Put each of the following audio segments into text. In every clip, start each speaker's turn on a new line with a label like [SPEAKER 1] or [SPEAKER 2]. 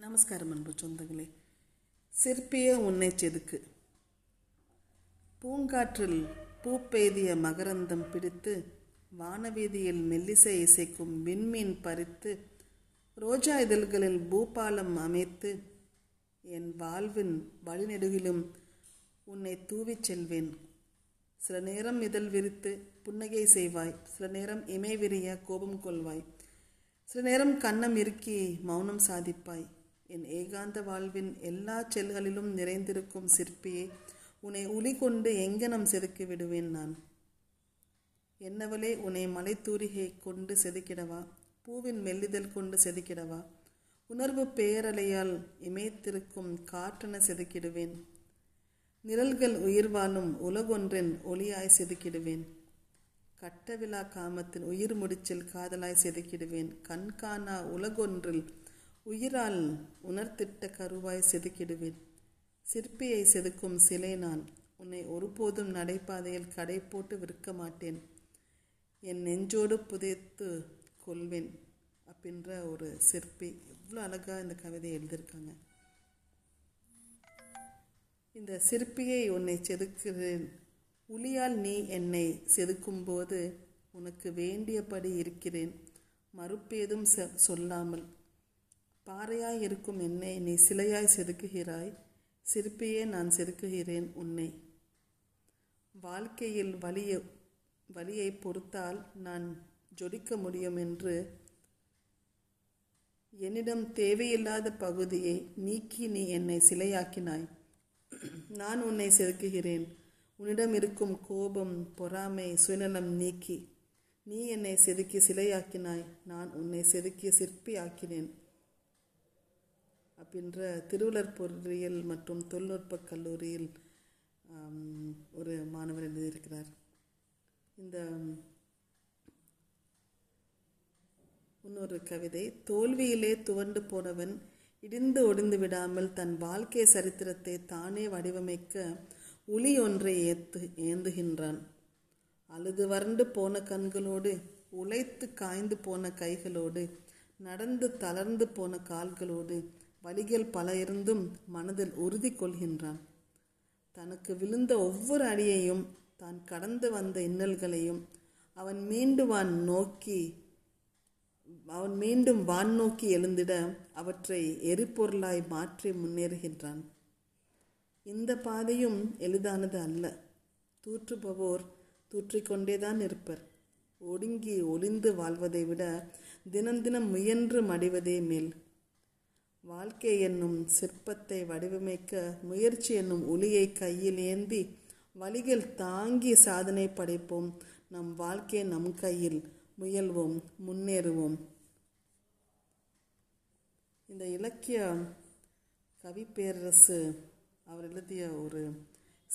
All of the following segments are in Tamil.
[SPEAKER 1] நமஸ்காரம் அன்பு சொந்தங்களே. சிற்பிய உன்னை செதுக்கு. பூங்காற்றில் பூப்பெய்திய மகரந்தம் பிடித்து வானவீதியில் மெல்லிசை இசைக்கும் விண்மீன் பறித்து ரோஜா இதழ்களில் பூபாலம் அமைத்து என் வாழ்வின் வழிநெடுகிலும் உன்னை தூவிச் செல்வேன். சில நேரம் இதழ் விரித்து புன்னகை செய்வாய். சில நேரம் இமை விரிய கோபம் கொள்வாய். சில நேரம் கன்னம் இறுக்கி மௌனம் சாதிப்பாய். என் ஏகாந்த வாழ்வின் எல்லா செல்களிலும் நிறைந்திருக்கும் சிற்பியே உன்னை உளி கொண்டு எங்கனம் செதுக்கி விடுவேன் நான். என்னவளே உன்னை மலைத்தூரிகை கொண்டு செதுக்கிடவா? பூவின் மெல்லிதழ் கொண்டு செதுக்கிடவா? உணர்வு பேரலையால் இமைத்திருக்கும் காற்றென செதுக்கிடுவேன். நிழல்கள் உயிர் வாழும் உலகொன்றின் ஒளியாய் செதுக்கிடுவேன். கட்டவிழா காமத்தின் உயிர் முடிச்சில் காதலாய் செதுக்கிடுவேன். கண்காணா உலகொன்றில் உயிரால் உணர்த்திட்ட கருவாய் செதுக்கிடுவேன். சிற்பியை செதுக்கும் சிலை நான். உன்னை ஒருபோதும் நடைபாதையில் கடை போட்டு விற்க மாட்டேன். என் நெஞ்சோடு புதைத்து கொள்வேன். அப்படின்ற ஒரு சிற்பி எவ்வளோ அழகாக இந்த கவிதையை எழுதியிருக்காங்க. இந்த சிற்பியை உன்னை செதுக்கிறேன் உளியால் நீ என்னை செதுக்கும்போது உனக்கு வேண்டியபடி இருக்கிறேன். மறுப்பேதும் சொல்லாமல். பாறையாய் இருக்கும் என்னை நீ சிலையாய் செதுக்குகிறாய். சிற்பியே நான் செதுக்குகிறேன் உன்னை. வாழ்க்கையில் வலிய வலியை பொறுத்தால் நான் ஜொலிக்க முடியும் என்று என்னிடம் தேவையில்லாத பகுதியை நீக்கி நீ என்னை சிலையாக்கினாய். நான் உன்னை செதுக்குகிறேன். உன்னிடம் இருக்கும் கோபம் பொறாமை சுயநலம் நீக்கி நீ என்னை செதுக்கி சிலையாக்கினாய். நான் உன்னை செதுக்கி சிற்பி ஆக்கினேன். அப்படின்ற திருவள்ளர் பொறியியல் மற்றும் தொழில்நுட்ப கல்லூரியில் ஒரு மாணவர் எழுதியிருக்கிறார். இந்த இன்னொரு கவிதை தோல்வியிலே துவண்டு போனவன் இடிந்து ஒடிந்து விடாமல் தன் வாழ்க்கை சரித்திரத்தை தானே வடிவமைக்க உளி ஒன்றை ஏத்து ஏந்துகின்றான். அழுது வறண்டு போன கண்களோடு உழைத்து காய்ந்து போன கைகளோடு நடந்து தளர்ந்து போன கால்களோடு வழிகள் பல இருந்தும் மனதில் உறுதி கொள்கின்றான். தனக்கு விழுந்த ஒவ்வொரு அடியையும் தான் கடந்து வந்த இன்னல்களையும் அவன் மீண்டும் வான் நோக்கி அவன் மீண்டும் வான் நோக்கி எழுந்திட அவற்றை எரிபொருளாய் மாற்றி முன்னேறுகின்றான். இந்த பாதையும் எளிதானது அல்ல. தூற்றுபவோர் தூற்றிக்கொண்டேதான் இருப்பர். ஒடுங்கி ஒளிந்து வாழ்வதை விட தினம் தினம் முயன்று மடிவதே மேல். வாழ்க்கை என்னும் சிற்பத்தை வடிவமைக்க முயற்சி என்னும் ஒளியை கையில் ஏந்தி வழிகள் தாங்கி சாதனை படைப்போம். நம் வாழ்க்கை நம் கையில். முயல்வோம் முன்னேறுவோம். இந்த இலக்கிய கவி பேரரசு அவர் எழுதிய ஒரு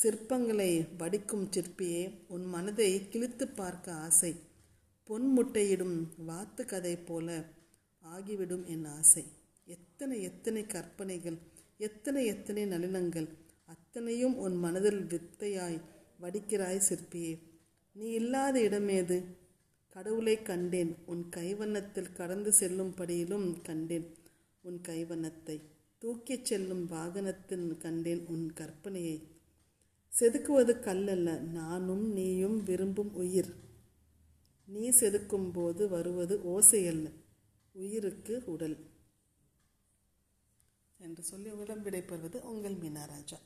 [SPEAKER 1] சிற்பங்களை வடிக்கும் சிற்பியே உன் மனதை கிழித்து பார்க்க ஆசை. பொன் முட்டையிடும் வாத்து கதை போல ஆகிவிடும் என் ஆசை. எத்தனை எத்தனை கற்பனைகள் எத்தனை எத்தனை நளினங்கள் அத்தனையும் உன் மனதில் வித்தையாய் வடிக்கிறாய் சிற்பியே. நீ இல்லாத இடமேது கடவுளை கண்டேன். உன் கைவண்ணத்தில் கடந்து செல்லும்படியிலும் கண்டேன் உன் கைவண்ணத்தை. தூக்கிச் செல்லும் வாகனத்தின் கண்டேன் உன் கற்பனையை. செதுக்குவது கல்லல்ல நானும் நீயும் விரும்பும் உயிர். நீ செதுக்கும் போது வருவது ஓசையல்ல உயிருக்கு உடல். என்று சொல்லி உடல் விடைபெறுவது உங்கள் மீனாராஜா.